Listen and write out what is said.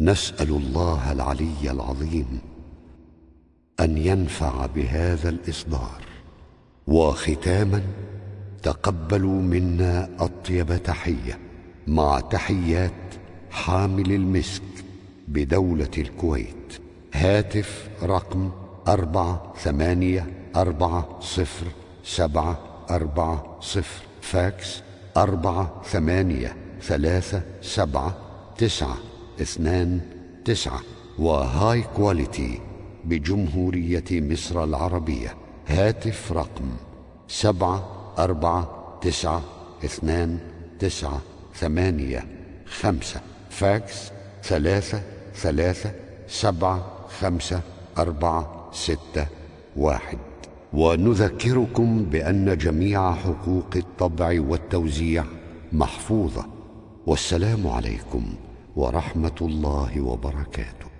نسأل الله العلي العظيم أن ينفع بهذا الإصدار. وختاما تقبلوا منا أطيب تحية مع تحيات حامل المسك بدولة الكويت. هاتف رقم أربعة ثمانية أربعة صفر سبعة أربعة صفر فاكس أربعة ثمانية ثلاثة سبعة تسعة. اثنان تسعة و high quality بجمهورية مصر العربية. هاتف رقم سبعة أربعة تسعة اثنان تسعة ثمانية خمسة. فاكس ثلاثة ثلاثة سبعة خمسة أربعة ستة واحد. ونذكركم بأن جميع حقوق الطبع والتوزيع محفوظة. والسلام عليكم ورحمة الله وبركاته.